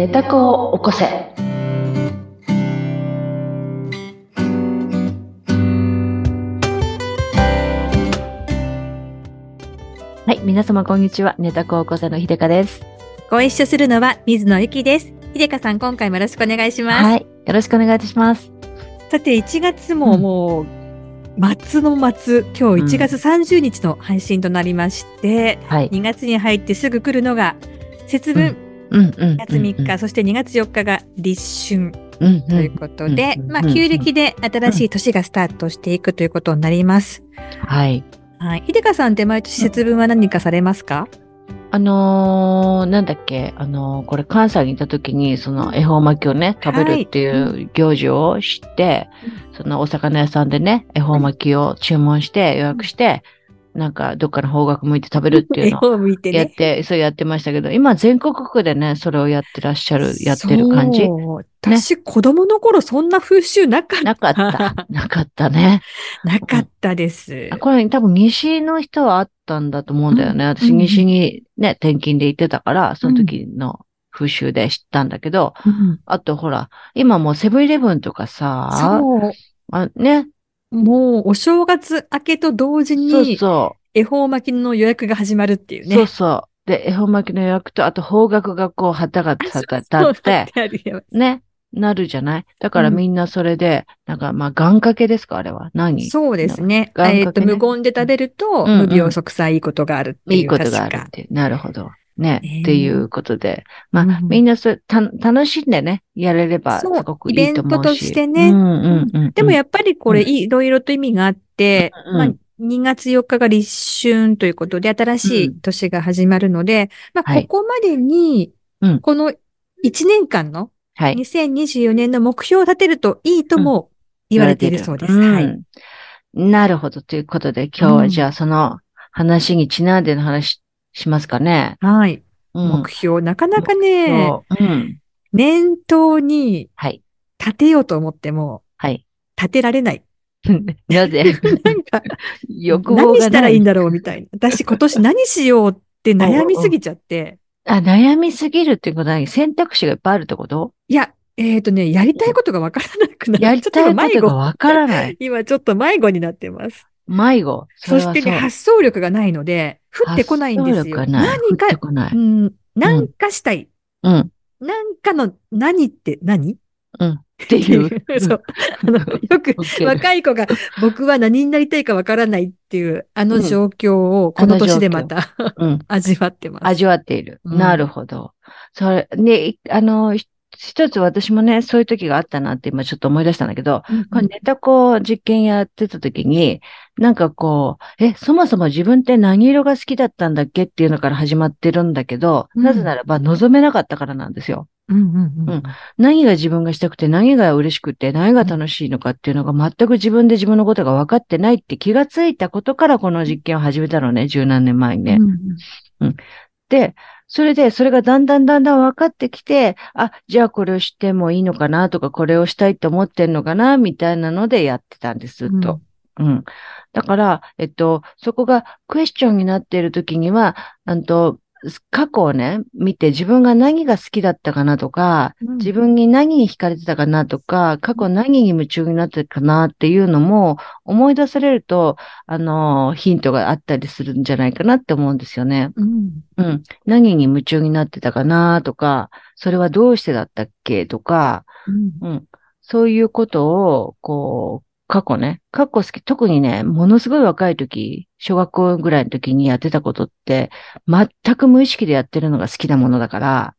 寝た子を起こせ。はい、皆様こんにちは。寝た子を起こせのひでかです。ご一緒するのは水野ゆきです。ひでかさん、今回もよろしくお願いします。はい、よろしくお願いいたします。さて、1月ももう、末の末、今日1月30日の配信となりまして、はい。2月に入ってすぐ来るのが、節分、うんうん。2月3日、そして2月4日が立春。ということで、まあ、旧暦で新しい年がスタートしていくということになります。はい。はい。ひでかさんって毎年節分は何かされますか？あのー、なんだっけ、あのーこれ関西にいた時に、その恵方巻きをね、食べるっていう行事を知って、そのお魚屋さんでね、恵方巻きを注文して予約して、なんかどっかの方角向いて食べるっていう 絵のを。やって、そうやってましたけど、今全国区でね、それをやってらっしゃる、やってる感じ私、子供の頃そんな風習なかった。なかった。なかったね。なかったです。あこれ多分西の人はあったんだと思うんだよね。うん私西にね、転勤で行ってたから、その時の風習で知ったんだけど、うんあとほら、今もうセブンイレブンとかさ、そあね、う。もう、お正月明けと同時そうに、そ恵方巻きの予約が始まるっていうう、ね。そうそう。で、恵方巻きの予約と、あと方角がこう、旗が立って、立って、そう立ってあるよね、なるじゃない？だからうんみんなそれで、なんかまあ、願掛けですかあれは？何？そうですね。願えっと、無言で食べると、うんうん無病息災いいことがあるっていう。いいことがあるって。なるほど。ね、えーっていうことで。まあ、うんみんなそれ、た、楽しんでね、やれれば、すごくいいと思うし。イベントとしてねうんうんうん。でもやっぱりこれいろいろと意味があって、うんまあ、2月4日が立春ということで新しい年が始まるので、まあ、はいここまでにうん、この1年間のはい。2024年の目標を立てるといいとも言われているそうです。はい。うんなるほど。ということで、今日はじゃあその話にちなんでの話しますかね。はい。うん目標、なかなかね、そううん。念頭にはい。立てようと思ってもはい。立てられない。なぜ？なんか、欲望。何したらいいんだろうみたいな。私今年何しようって悩みすぎちゃって。あ、悩みすぎるっていうことは何選択肢がいっぱいあるってこと？いや、えっ、とね、やりたいことがわからなくなる。やりたいこと。がわからない。今ちょっと迷子になってます。迷子。そしてね、発想力がないので、降ってこないんですよ。何か。うん、なんかしたい。うん。なんかの何って何？うん。っていう。そう。あの、よく若い子が僕は何になりたいかわからないっていう、あの状況をこの年でまたうん。味わってます。味わっている。うんなるほど。それ、ね、いあの、ひ一つ私もね、そういう時があったなって今ちょっと思い出したんだけど、うんこれネタこ実験やってた時に、なんかこう、え、そもそも自分って何色が好きだったんだっけっていうのから始まってるんだけど、うん。なぜならば望めなかったからなんですよ。うんうんうん。うん。何が自分がしたくて、何が嬉しくて、何が楽しいのかっていうのが全く自分で自分のことが分かってないって気がついたことからこの実験を始めたのね、十何年前にね。うん。で、それで、それがだんだんだんだん分かってきて、あ、じゃあこれをしてもいいのかなとか、これをしたいと思ってんのかなみたいなのでやってたんです、ずっと。うん。だから、えっと、そこがクエスチョンになっているときには、あと、過去をね、見て自分が何が好きだったかなとか、うん自分に何に惹かれてたかなとか、過去何に夢中になってたかなっていうのも思い出されると、あの、ヒントがあったりするんじゃないかなって思うんですよね。うんうん。何に夢中になってたかなとか、それはどうしてだったっけとか、うんうん。そういうことを、こう、過去ね、過去好き、特にね、ものすごい若い時、小学校ぐらいの時にやってたことって、全く無意識でやってるのが好きなものだから、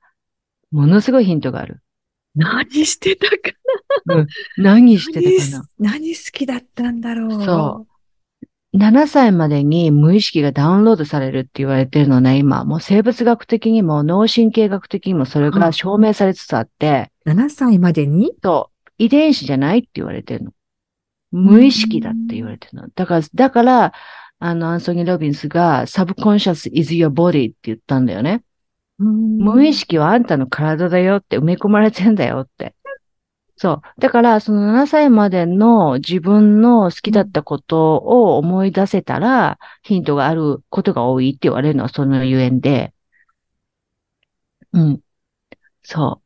ものすごいヒントがある。何してたか何してたかな何何好きだったんだろう。そ ?7 歳までに無意識がダウンロードされるって言われてるのね、今。もう生物学的にも脳神経学的にもそれが証明されつつあって、7歳までに？そう、遺伝子じゃないって言われてるの。無意識だって言われてるの。だから、だから、あの、アンソニー・ロビンスが subconscious is your body って言ったんだよね。無意識はあんたの体だよって埋め込まれてんだよって。そう。だから、その7歳までの自分の好きだったことを思い出せたら、ヒントがあることが多いって言われるのはそのゆえんで。うん。そ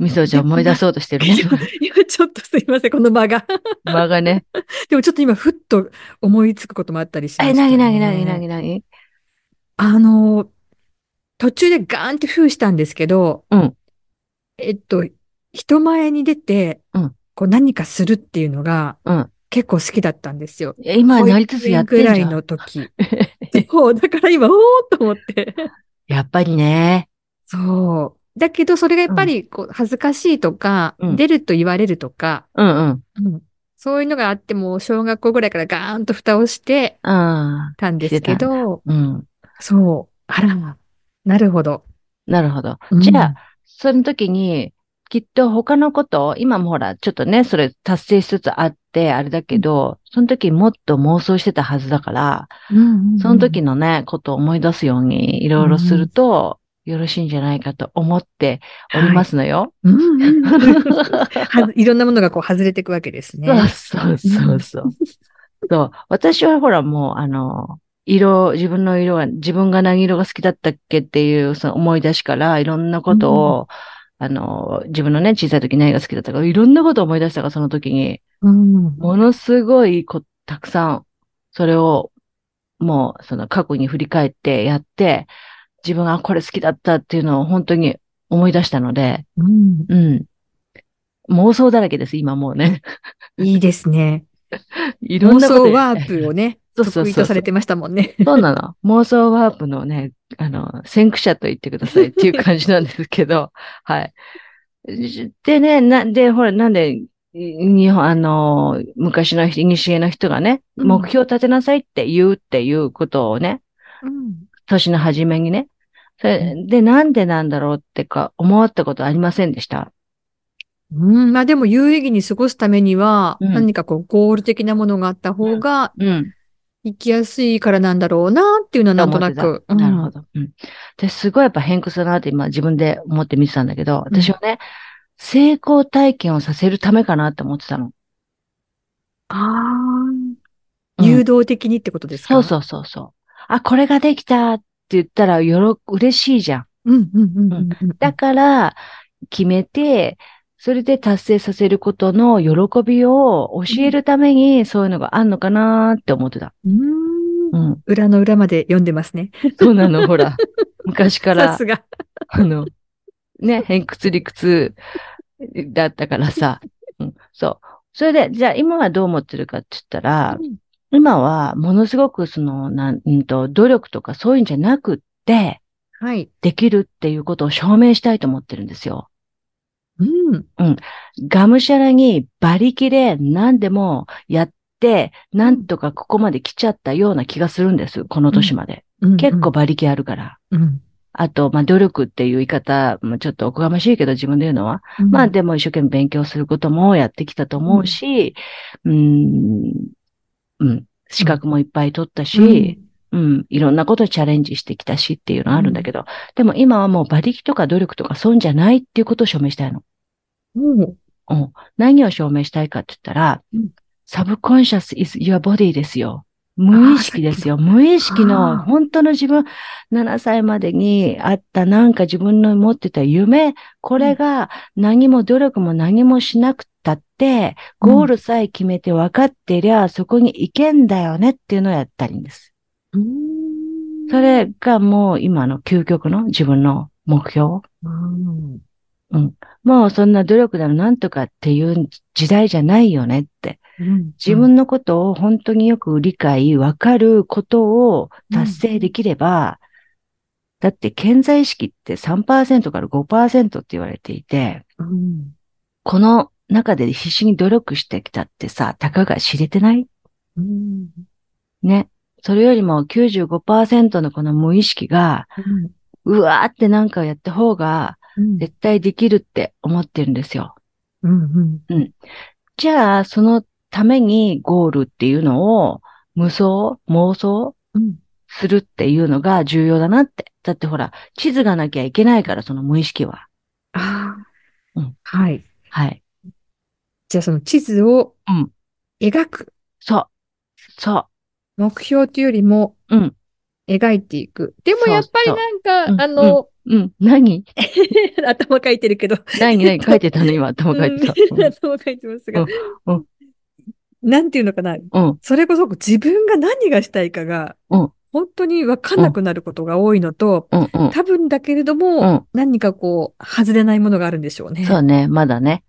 みそちゃん思い出そうとしてるね。今 ちょっとすいません、この間が。間がね。でもちょっと今、ふっと思いつくこともあったりしました、え、ね。なになになになになに？あの、途中でガーンって封したんですけど、うんえっと、人前に出て、うんこう何かするっていうのがうん。結構好きだったんですよ。え今、なりつつやって保育園ぐらい。の時。そう、だから今、おーっと思って。やっぱりね。そう。だけど、それがやっぱり、こう、恥ずかしいとか、うん出ると言われるとか、うんうん。うんそういうのがあっても、小学校ぐらいからガーンと蓋をしてあたんですけど、あ、うん。そう。あら、なるほど。なるほど。うんじゃあ、その時に、きっと他のこと、今もほら、ちょっとね、それ達成しつつあって、あれだけど、その時もっと妄想してたはずだから、うんうんうんその時のね、ことを思い出すように、いろいろすると、よろしいんじゃないかと思っておりますのよ。うんうんうんはず いろんなものがこう外れていくわけですね。そうそうそうそう。私はほらもう、あの、色、自分の色が、自分が何色が好きだったっけっていうその思い出しから、いろんなことを、あの、自分のね、小さい時何が好きだったか、いろんなことを思い出したから、その時に、うんものすごいこ、たくさん、それを、もう、その過去に振り返ってやって、自分があこれ好きだったっていうのを本当に思い出したので、うんうん。妄想だらけです、今もうね。いいですね。いろん妄なこと想ワープをね、そうそうそう得意とされてましたもんね。そうなの。妄想ワープのね、あの、先駆者と言ってくださいっていう感じなんですけど、はい。でね、な、で、ほら、なんで、日本、あの、昔の人、西の人がね、うん目標立てなさいって言うっていうことをね、うん年の初めにね。それで、なんでなんだろうってか、思ったことありませんでした？うん、まあでも有意義に過ごすためには、うん何かこうゴール的なものがあった方がうん。生きやすいからなんだろうなっていうのはなんとなく。なるほど。うん。で、すごいやっぱ偏屈だなって今自分で思って見てたんだけど、私はね、成功体験をさせるためかなって思ってたの。ああ、うん誘導的にってことですか？そうそうそうそう。あ、これができたって言ったら、よろ、嬉しいじゃん。うん。うんうんうんうんうん。だから、決めて、それで達成させることの喜びを教えるために、そういうのがあんのかなって思ってた。うーんうん。裏の裏まで読んでますね。そうなの、ほら。昔からさす、が。あの、ね、偏屈理屈だったからさ。うん、そう。それで、じゃあ今はどう思ってるかって言ったら、今はものすごくその、なん、うんと、努力とかそういうんじゃなくって、はい。できるっていうことを証明したいと思ってるんですよ。うん。がむしゃらに馬力で何でもやって、なんとかここまで来ちゃったような気がするんです。この年まで。うん結構。馬力あるから。うん。あと、まあ、努力っていう言い方もちょっとおこがましいけど自分で言うのは。うんまあ、でも一生懸命勉強することもやってきたと思うし、うーん、うん、資格もいっぱい取ったし、うん、いろんなことにチャレンジしてきたしっていうのはあるんだけど、でも今はもう馬力とか努力とかそういうんじゃないっていうことを証明したいの。うん。うんうん。何を証明したいかって言ったら、うんサブコンシャス is your body ですよ。無意識ですよ。無意識あの、ー本当の自分、7歳までにあったなんか自分の持ってた夢、これが何も努力も何もしなくゴールさえ決めて分かってりゃ、そこに行けんだよねっていうのをやったりんです。うんそれがもう今の究極の自分の目標。うんもうそんな努力だのなんとかっていう時代じゃないよねって。うん自分のことを本当によく理解、わかることを達成できれば、だって健在意識って3%から5%って言われていて、うんこの中で必死に努力してきたってさ、たかが知れてない？うんね。それよりも95%のこの無意識が、うわーってなんかやった方がうん絶対できるって思ってるんですよ。うんうんじゃあ、そのためにゴールっていうのを無双？妄想？うんするっていうのが重要だなって。だってほら、地図がなきゃいけないから、その無意識は。ああうんはい。はい。じゃあその地図をうん描くそう。そ目標というよりも、うん描いていく。でもやっぱりなんか、うんあの、うん。何？頭書いてるけど。何？何？書いてたの？今、頭書いてた。うん頭書いてますが。うんうんなんていうのかな？うん。それこそ自分が何がしたいかが、うん本当にわかんなくなることが多いのと、うん。うん。多分だけれども、うん何かこう、外れないものがあるんでしょうね。そうね、まだね。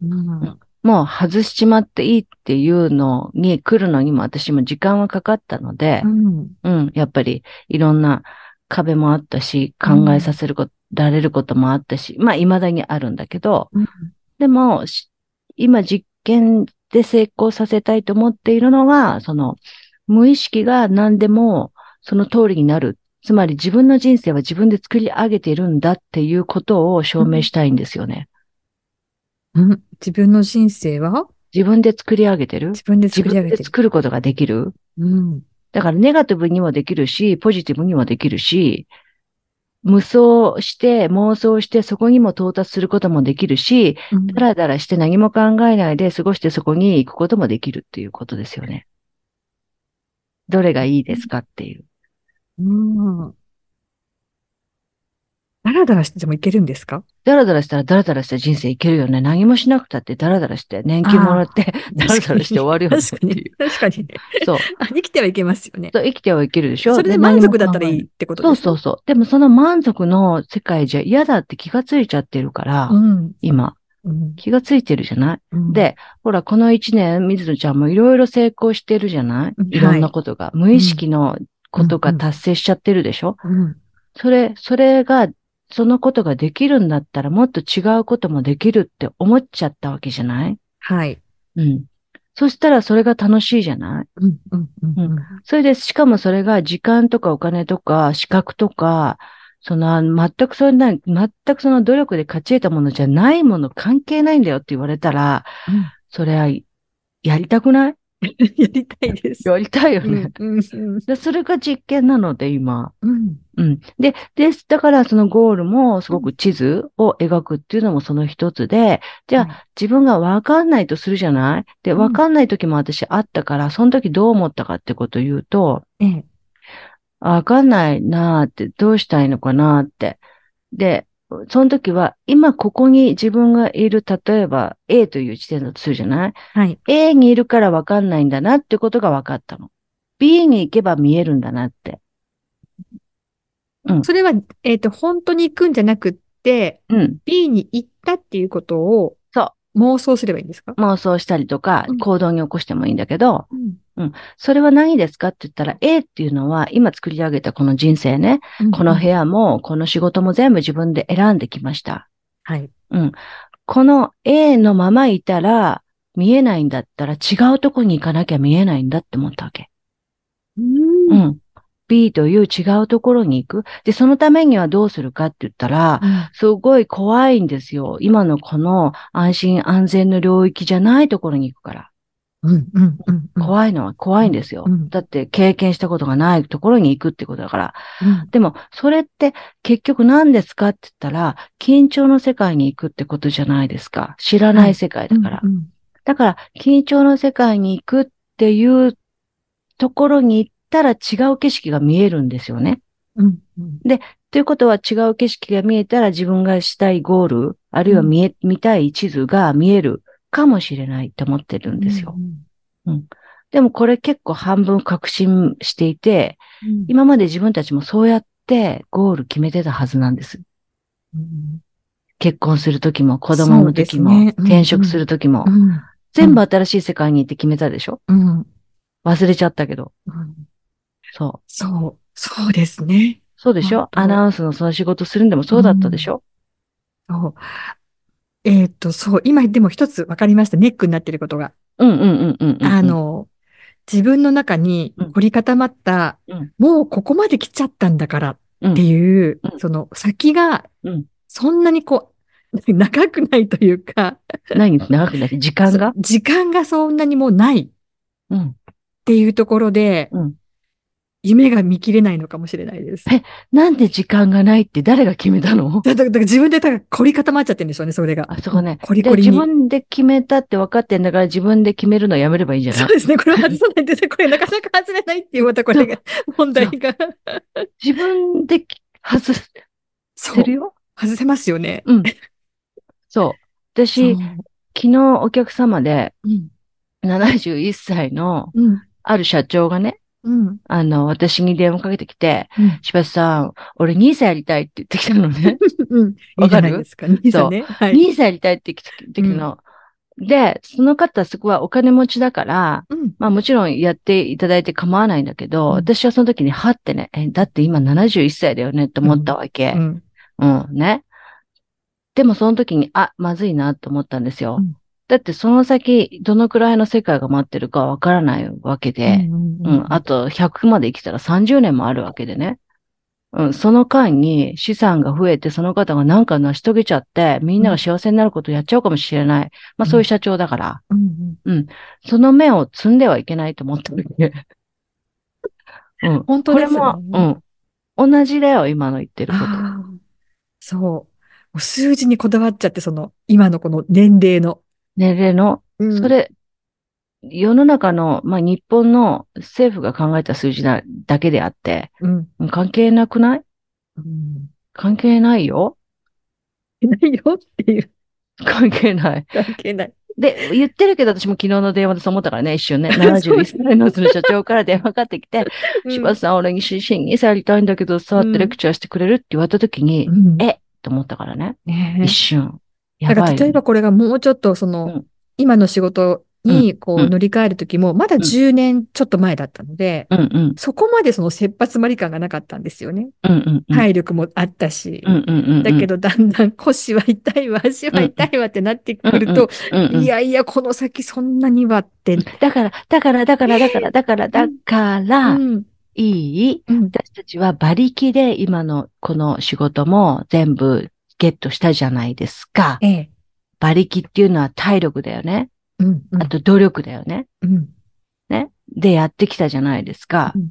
うん。もう外しちまっていいっていうのに来るのにも私も時間はかかったのでう、ん。うん、やっぱりいろんな壁もあったし、考えさせること、られることもあったし、まあ未だにあるんだけど、うんでも、し今実験で成功させたいと思っているのが、その無意識が何でもその通りになる。つまり自分の人生は自分で作り上げているんだっていうことを証明したいんですよね。うん自分の人生は？自分で作り上げてる？自分で自分で作り上げてる。作ることができる？うん。だからネガティブにもできるし、ポジティブにもできるし、無双して、妄想して、そこにも到達することもできるし、うんだらだらして何も考えないで過ごしてそこに行くこともできるっていうことですよね。どれがいいですかっていう。うん。だらだらしててもいけるんですか？だらだらしたらだらだらした人生いけるよね。何もしなくたってだらだらして、年金もらって、だらだらして終わるよね確かにい。確かにね。う。そう。あ、生きてはいけますよね。そう生きてはいけるでしょ？それで満足だったらいいってことそうですそうそう。でもその満足の世界じゃ嫌だって気がついちゃってるから、うん。今。うん。気がついてるじゃない？うん、で、ほら、この一年、水野ちゃんもいろいろ成功してるじゃない？うんいろんなことが。無意識のことが達成しちゃってるでしょ、うん。それ、それが、そのことができるんだったらもっと違うこともできるって思っちゃったわけじゃない？はい。うん。そしたらそれが楽しいじゃない？うん。うん。うん。それで、しかもそれが時間とかお金とか資格とか、その、全くそんな、全くその努力で勝ち得たものじゃないもの関係ないんだよって言われたら、それは、やりたくない？やりたいです。やりたいよね。うん。うん。でそれが実験なので、今。うん。うん。で、です。だからそのゴールもすごく地図を描くっていうのもその一つで、じゃあ自分がわかんないとするじゃない？で、うんわかんない時も私あったから、その時どう思ったかってことを言うと、ええ。わかんないなーって、どうしたいのかなーって。で、その時は、今ここに自分がいる、例えば A という地点だとするじゃない？はい。?A にいるからわかんないんだなってことが分かったの。B に行けば見えるんだなって。それは、えっと、本当に行くんじゃなくって、うん。B に行ったっていうことを、そ妄想すればいいんですか？妄想したりとかうん、行動に起こしてもいいんだけど、うん。それは何ですかって言ったら、A っていうのは、今作り上げたこの人生ね、この部屋も、この仕事も全部自分で選んできました。はい。この A のままいたら、見えないんだったら違うとこに行かなきゃ見えないんだって思ったわけ。う。うんん。B という違うところに行く。で、そのためにはどうするかって言ったら、すごい怖いんですよ。今のこの安心安全の領域じゃないところに行くから。うん。うん。うん。怖いのは怖いんですよ。うんだって経験したことがないところに行くってことだから。うん。でも、それって結局何ですかって言ったら、緊張の世界に行くってことじゃないですか。知らない世界だから。うん。だから、緊張の世界に行くっていうところに行ったら違う景色が見えるんですよね。うん。うん。ということは違う景色が見えたら自分がしたいゴール、あるいは見え、見たい地図が見えるかもしれないと思ってるんですよ。でもこれ結構半分確信していて、うん。今まで自分たちもそうやってゴール決めてたはずなんです。うん。結婚するときも、子供産むときも、ねうん転職するときも、うん。全部新しい世界に行って決めたでしょ？うん。忘れちゃったけど。うんそう。そう。そうですね。そうでしょ？アナウンスのその仕事するんでもそうだったでしょ、そう。えっと、そう。今でも一つ分かりました。ネックになっていることが。うん、うんうんうんうんうん。あ、の、自分の中にうん凝り固まった、うんもうここまで来ちゃったんだからっうん、ていう、うんその先がうん、そんなにこう、長くないというか、何？長くなって時間が？時間がそんなにもうないっうん。ていうところで、うん夢が見切れないのかもしれないです。えなんで時間がないって誰が決めたの？だだだ自分でだから凝り固まっちゃってるんでしょうね、それが。あそこね。コリでコリに。自分で決めたって分かってんだから自分で決めるのやめればいいんじゃない？そうですね。これは外さないと、これなかなか外れないっていう、またこれが、問題が。自分で外しそうてる。よ？外せますよね。うん。そう。私、昨日お客様でうん。71歳のうん。ある社長がね、うん。あの、私に電話かけてきて、うん。柴田さん、俺2歳やりたいって言ってきたのね。うん。わかる？ないですか。兄さんね。はい。2歳やりたいって言ってきたの。で、その方すごいお金持ちだから、うん。まあもちろんやっていただいて構わないんだけど、うん私はその時にはってね、え、だって今71歳だよねって思ったわけ。うん。うん、ね。でもその時に、あ、まずいなと思ったんですよ。うんだってその先、どのくらいの世界が待ってるかわからないわけで、うんうん、あと100まで生きたら30年もあるわけでね。うん、その間に資産が増えて、その方が何か成し遂げちゃって、みんなが幸せになることをやっちゃうかもしれない。まあそういう社長だから、うんその目を積んではいけないと思ったわけ。うん。本当ですよこねれも、うん。同じだよ、今の言ってること。そう数字にこだわっちゃって、その、今のこの年齢の。年齢の、うんそれ、世の中の、まあ日本の政府が考えた数字だだけであって、うん。関係なくない？うん。関係ないよいないよっていう。関係ない。関係ない。で、言ってるけど私も昨日の電話でそう思ったからね、一瞬ね。そう71歳のその社長から電話かかってきて、うん柴田さん、俺に審議さやりたいんだけどさ、うんってレクチャーしてくれるって言われた時に、うんえ？と思ったからね。ねえ一瞬。やだから。例えばこれがもうちょっとその、うん今の仕事にこうんう乗り換えるときも、まだ10年ちょっと前だったので、うんうん。そこまでその切羽詰まり感がなかったんですよね。うんうんうん。体力もあったし。うんうんうんうん。だけどだんだん腰は痛いわ、足は痛いわってなってくると、うんうん、いやいや、この先そんなにはって。だから、だから、だから、だから、だから、だから、うんいい？うん私たちは馬力で今のこの仕事も全部ゲットしたじゃないですか。ええ。馬力っていうのは体力だよね。うんうんあと努力だよね。うんね。でやってきたじゃないですか。うん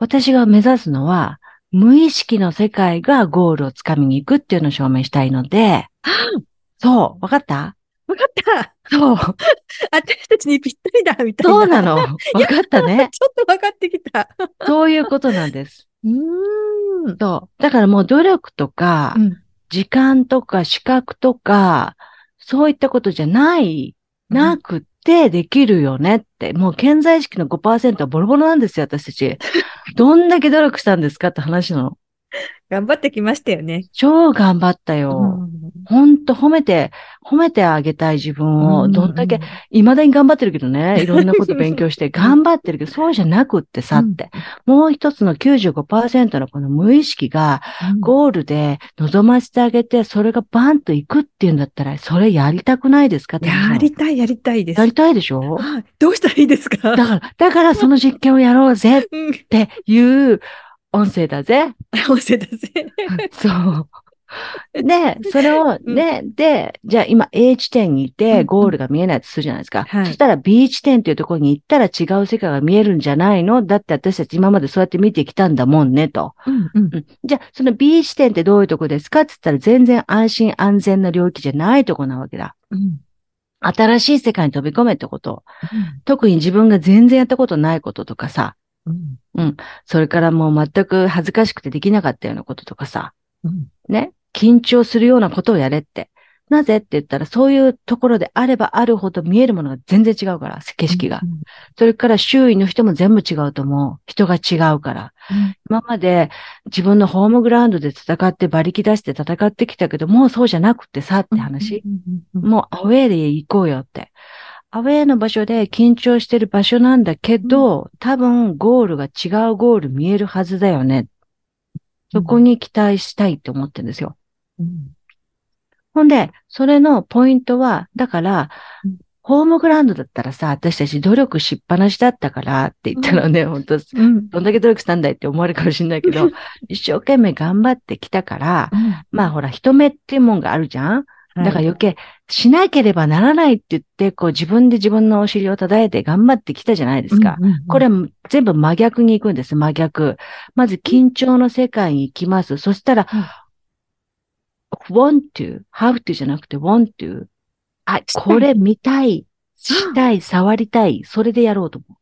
私が目指すのは、無意識の世界がゴールをつかみに行くっていうのを証明したいので、そう、わかった？わかったそう、私たちにぴったりだみたいな。そうなの。わかったね。ちょっとわかってきた。そういうことなんです。うーん。そう。だからもう努力とかう、ん時間とか資格とか、そういったことじゃない、なくってできるよねって。もう健在意識の5%はボロボロなんですよ、私たち。どんだけ努力したんですかって話なの。頑張ってきましたよね。超頑張ったよ。ほんと褒めて、褒めてあげたい自分を、どんだけ、未だに頑張ってるけどね、いろんなこと勉強して頑張ってるけど、そうじゃなくってさって。もう一つの95%のこの無意識が、ゴールで望ませてあげて、それがバンと行くっていうんだったら、それやりたくないですか？やりたい、やりたいです。やりたいでしょ？はいどうしたらいいですか？だから、だからその実験をやろうぜっうん。ていう音声だぜ。教えたぜ。そう。で、それを、うんね、で、じゃあ今 A 地点にいうんてゴールが見えないとするじゃないですか。はいそしたら B 地点っていうところに行ったら違う世界が見えるんじゃないの？だって私たち今までそうやって見てきたんだもんね、と。うんうんうんじゃあ、その B 地点ってどういうとこですかって言ったら全然安心安全な領域じゃないとこなわけだ。うん新しい世界に飛び込めってこと。特に自分が全然やったことないこととかさ。うんそれからもう全く恥ずかしくてできなかったようなこととかさ。うんね。緊張するようなことをやれって。なぜって言ったら、そういうところであればあるほど見えるものが全然違うから、景色が。それから周囲の人も全部違うと思う。人が違うから。今まで自分のホームグラウンドで戦って馬力出して戦ってきたけど、もうそうじゃなくてさって話。もうアウェーで行こうよって。アウェーの場所で緊張してる場所なんだけど、多分ゴールが違うゴール見えるはずだよね。そこに期待したいって思ってるんですよ。うんほんで、それのポイントは、だからうん、ホームグラウンドだったらさ、私たち努力しっぱなしだったからって言ったらね、本当うん。どんだけ努力したんだいって思われるかもしれないけど、一生懸命頑張ってきたから、まあほら、人目っていうもんがあるじゃん。だから余計、しなければならないって言って、こう自分で自分のお尻を叩いて頑張ってきたじゃないですか。うんうんうん。これは全部真逆に行くんです、真逆。まず緊張の世界に行きます。そしたら、want to, have to じゃなくて want to. あ、これ見たい、したい、触りたい。それでやろうと思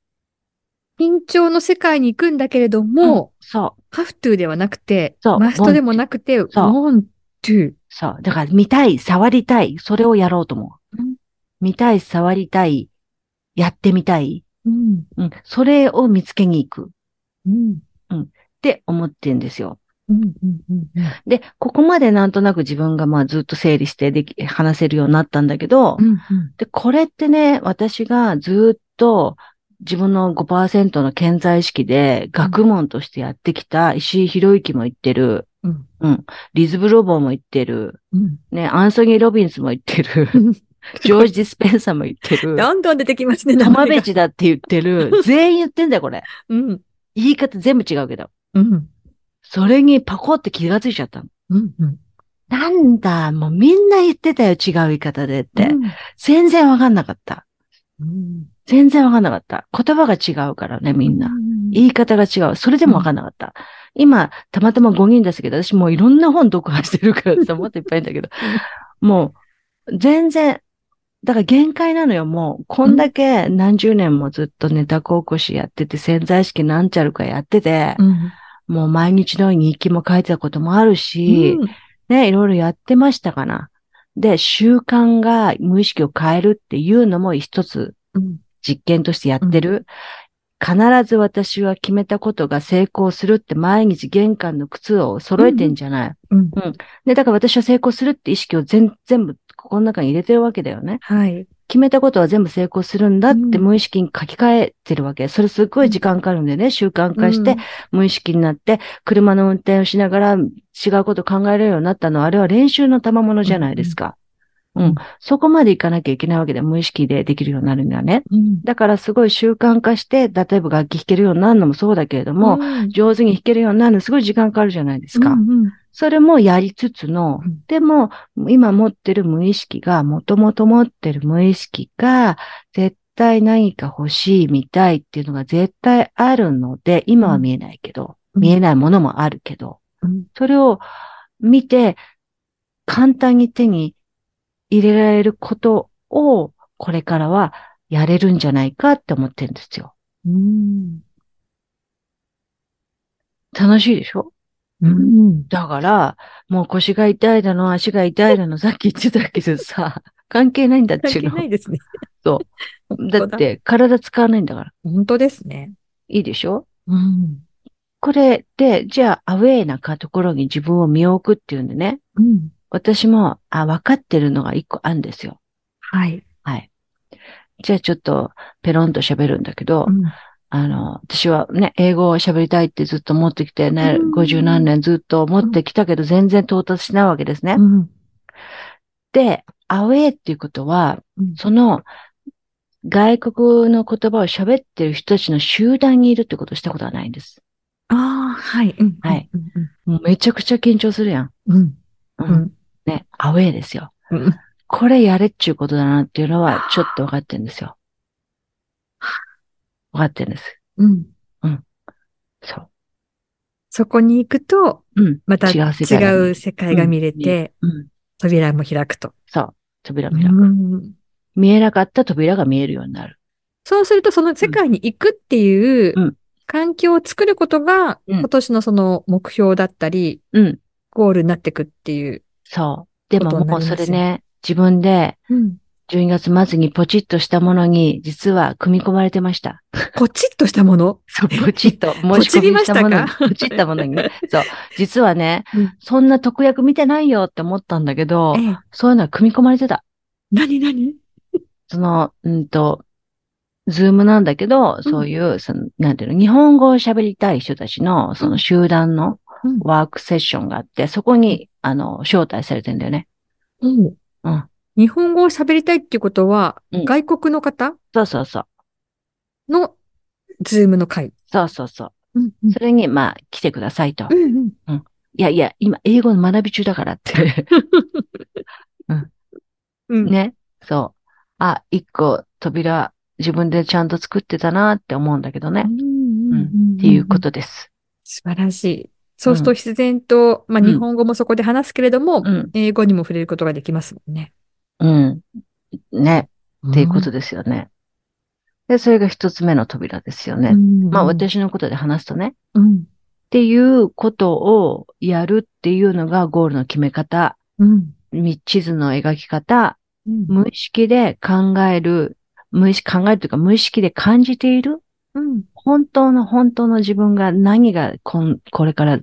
緊張の世界に行くんだけれどう。も、うんそう、ハフトゥーではなくて、そうマストでもなくて、そう want to。そう。だから見たい、触りたい。それをやろうと思う。うん見たい、触りたい。やってみたい。うん。うん。それを見つけに行く。うん。って思ってんですよ。うん。うん。うん。で、ここまでなんとなく自分がまあずっと整理してでき、話せるようになったんだけど、うん。で、これってね、私がずっと自分の5%の健在意識で学問としてやってきた石井博之も言ってる、うん。うん、リズ・ブロボーも言ってる、うん。ね、アンソニー・ロビンスも言ってる、ジョージ・ディスペンサーも言ってる、どんどん出てきますね、トマベが。チだって言ってる、全員言ってんだよ、これ。うん。言い方全部違うけど。うん。それにパコって気がついちゃったの。うん。うん。なんだ、もうみんな言ってたよ、違う言い方でって。うん全然わかんなかった。うん。全然わかんなかった。言葉が違うからね、みんな。言い方が違う。それでもわかんなかった。今、たまたま5人ですけど、私もういろんな本読破してるからさ、もっといっぱいいるんだけど、もう、全然、だから限界なのよ、もう。こんだけ何十年もずっとネタ高校しやってて、潜在意識なんちゃるかやってて、うん。もう毎日のように日記も書いてたこともあるし、ね、いろいろやってましたかな。で、習慣が無意識を変えるっていうのも一つうん。実験としてやってる。必ず私は決めたことが成功するって毎日玄関の靴を揃えてんじゃない。うん。で、だから私は成功するって意識を全全部ここの中に入れてるわけだよね。はい。決めたことは全部成功するんだってうん無意識に書き換えてるわけ。それすっごい時間かかるんでね、習慣化して、無意識になって、車の運転をしながら違うこと考えられるようになったのは、あれは練習の賜物じゃないですか。うん。うんそこまでいかなきゃいけないわけで、無意識でできるようになるにはね。うん。だからすごい習慣化して、例えば楽器弾けるようになるのもそうだけれども、うん、上手に弾けるようになるのすごい時間かかるじゃないですか。うんうんそれもやりつつのうん、でも、今持ってる無意識が、もともと持ってる無意識が、絶対何か欲しい、見たいっていうのが絶対あるので、今は見えないけど、うん見えないものもあるけど、うんそれを見て、簡単に手に入れられることを、これからはやれるんじゃないかって思ってるんですよ。うん。楽しいでしょ？うん。だから、もう腰が痛いだの、足が痛いだの、さっき言ってたけどさ、関係ないんだって関いうの。係ないですね。そう。だって、体使わないんだから。本当ですね。いいでしょ？うん。これで、じゃあ、アウェイなところに自分を見置くっていうんでね、うん。私も、あ、分かってるのが一個あるんですよ。はい。はい。じゃあ、ちょっと、ペロンと喋るんだけど、うんあの、私はね、英語を喋りたいってずっと思ってきてね、うん50何年ずっと思ってきたけど、全然到達しないわけですね。うん。で、アウェイっていうことは、うんその、外国の言葉を喋ってる人たちの集団にいるってことをしたことはないんです。ああ、はい。うんはい。うんもうめちゃくちゃ緊張するやん。うん。う。うんん。ね、アウェイですよ。うん。これやれっちゅうことだなっていうのは、ちょっと分かってるんですよ。分かってるんです。うん。そう。そこに行くと、うん。また違違う世界が見れて、うん。扉も開くと。そう。扉開く。うん見えなかった扉が見えるようになる。そうすると、その世界に行くっていううん環境を作ることが、うん今年のその目標だったり、うん。ゴールになっていくっていう。そう。でももうそれね、自分でうん。12月末にポチッとしたものに、実は組み込まれてました。ポチッとしたもの？そう、ポチッとポ 申し込みしたものに、ポチりましたか？ポチったものにね。そう。実はね、うんそんな特約見てないよって思ったんだけど、ええ。そういうのは組み込まれてた。何何？その、うんと、 Zoom なんだけど、そういう、その、なんていうの、日本語を喋りたい人たちの、その集団のうんワークセッションがあって、そこに、あの、招待されてんだよね。うん。うん。日本語を喋りたいっていうことは、うん外国の方？そうそうそう。のズームの会？そうそうそう。うんうんそれに、まあ、来てくださいと。うんうんいやいや、今、英語の学び中だからって。うん。うん。ね。そう。あ、一個扉自分でちゃんと作ってたなって思うんだけどね。っていうことです。素晴らしい。そうすると必然と、まあうん日本語もそこで話すけれども、うん。英語にも触れることができますもんね。うん。ね。っていうことでですよね。で、それが一つ目の扉ですよね。まあ、私のことで話すとね。うん。っていうことをやるっていうのがゴールの決め方、うん。み地図の描き方、うん。無意識で考える、無意識、考えるというか無意識で感じている、うん。本当の本当の自分が何がこんこれから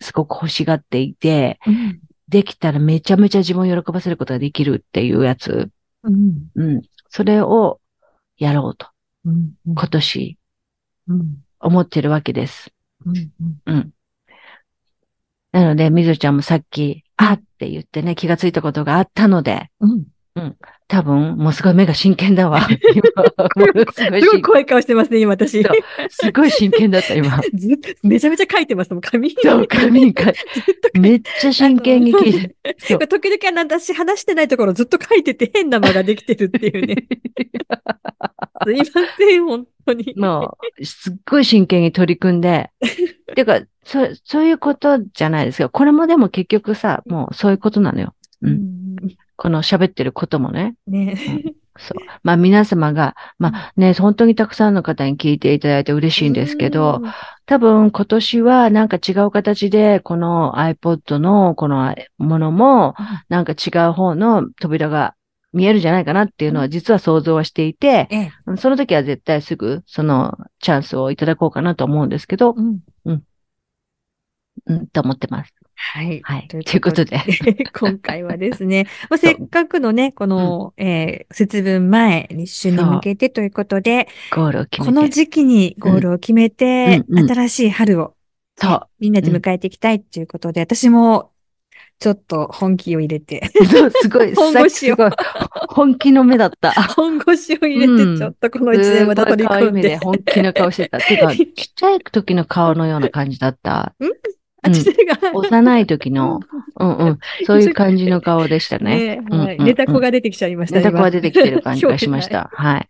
すごく欲しがっていて、うん。できたらめちゃめちゃ自分を喜ばせることができるっていうやつ。うん。うん。それをやろうと、うん。今年うん。思ってるわけです。うん。うん。なので、みずちゃんもさっき、あって言ってね、気がついたことがあったので、うん。多分、もうすごい目が真剣だわ。すごいすごい真怖い顔してますね、今私。すごい真剣だった、今。ずっとめちゃめちゃ書いてますもん、紙に。そう、紙に書い めっちゃ真剣に聞いて。そう時々私話してないところずっと書いてて変な間ができてるっていうね。すいません、本当に。もう、すっごい真剣に取り組んで、てか、そ、そういうことじゃないですか。これもでも結局さ、もうそういうことなのよ。う。うんん。この喋ってることもね。ね。そう。まあ皆様が、まあね、本当にたくさんの方に聞いていただいて嬉しいんですけど、多分今年はなんか違う形で、この iPod のこのものも、なんか違う方の扉が見えるんじゃないかなっていうのは実は想像はしていて、ええ。その時は絶対すぐそのチャンスをいただこうかなと思うんですけど、うん。うん、と思ってます。はい。はい。とということで。今回はですね、まあ、せっかくのね、この、えー節分前、立春に向けてということで、ゴールを決めこて。の時期にゴールを決めて、うんうん新しい春を、そう。みんなで迎えていきたいということで、私も、ちょっと本気を入れて、そう、すごい、本腰をすごい、本気の目だった。本腰を入れて、うんちょっとこの一年また取り込んですごい可愛い目で。本気の顔してた。てか、ちっちゃい時の顔のような感じだった。あ、ちが、幼い時の、うんうん、そういう感じの顔でしたねね。はい。うんうんネタ子が出てきちゃいましたネタ子が出てきてる感じがしまし。今た。はい。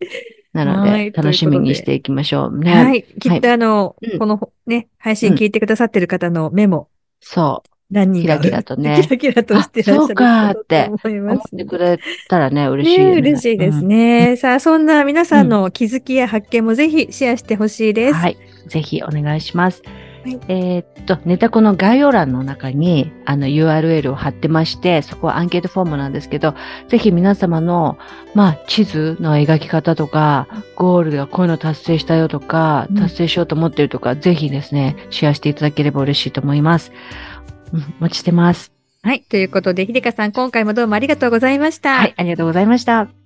なのはいで、楽しみにしていきましょう日は。い。きっとあの、うんこのね、配信聞いてくださってる方のメモ、そう。何人かキラキラとねキラキラとしてらっしゃるあそうかーってと思い思ますってくれたらね、嬉しいよね、ね。嬉しいですうん。ね。さあ、そんな皆さんの気づきや発見もぜひシェアしてほしいです。はい。ぜひお願いします。はいえーっと、ネタこの概要欄の中に、あの URL を貼ってまして、そこはアンケートフォームなんですけど、ぜひ皆様の、まあ、地図の描き方とか、ゴールがこういうの達成したよとかうん、達成しようと思ってるとか、ぜひですね、シェアしていただければ嬉しいと思います。うん、お待ちしてます。はい。ということで、ひでかさん、今回もどうもありがとうございました。はい、ありがとうございました。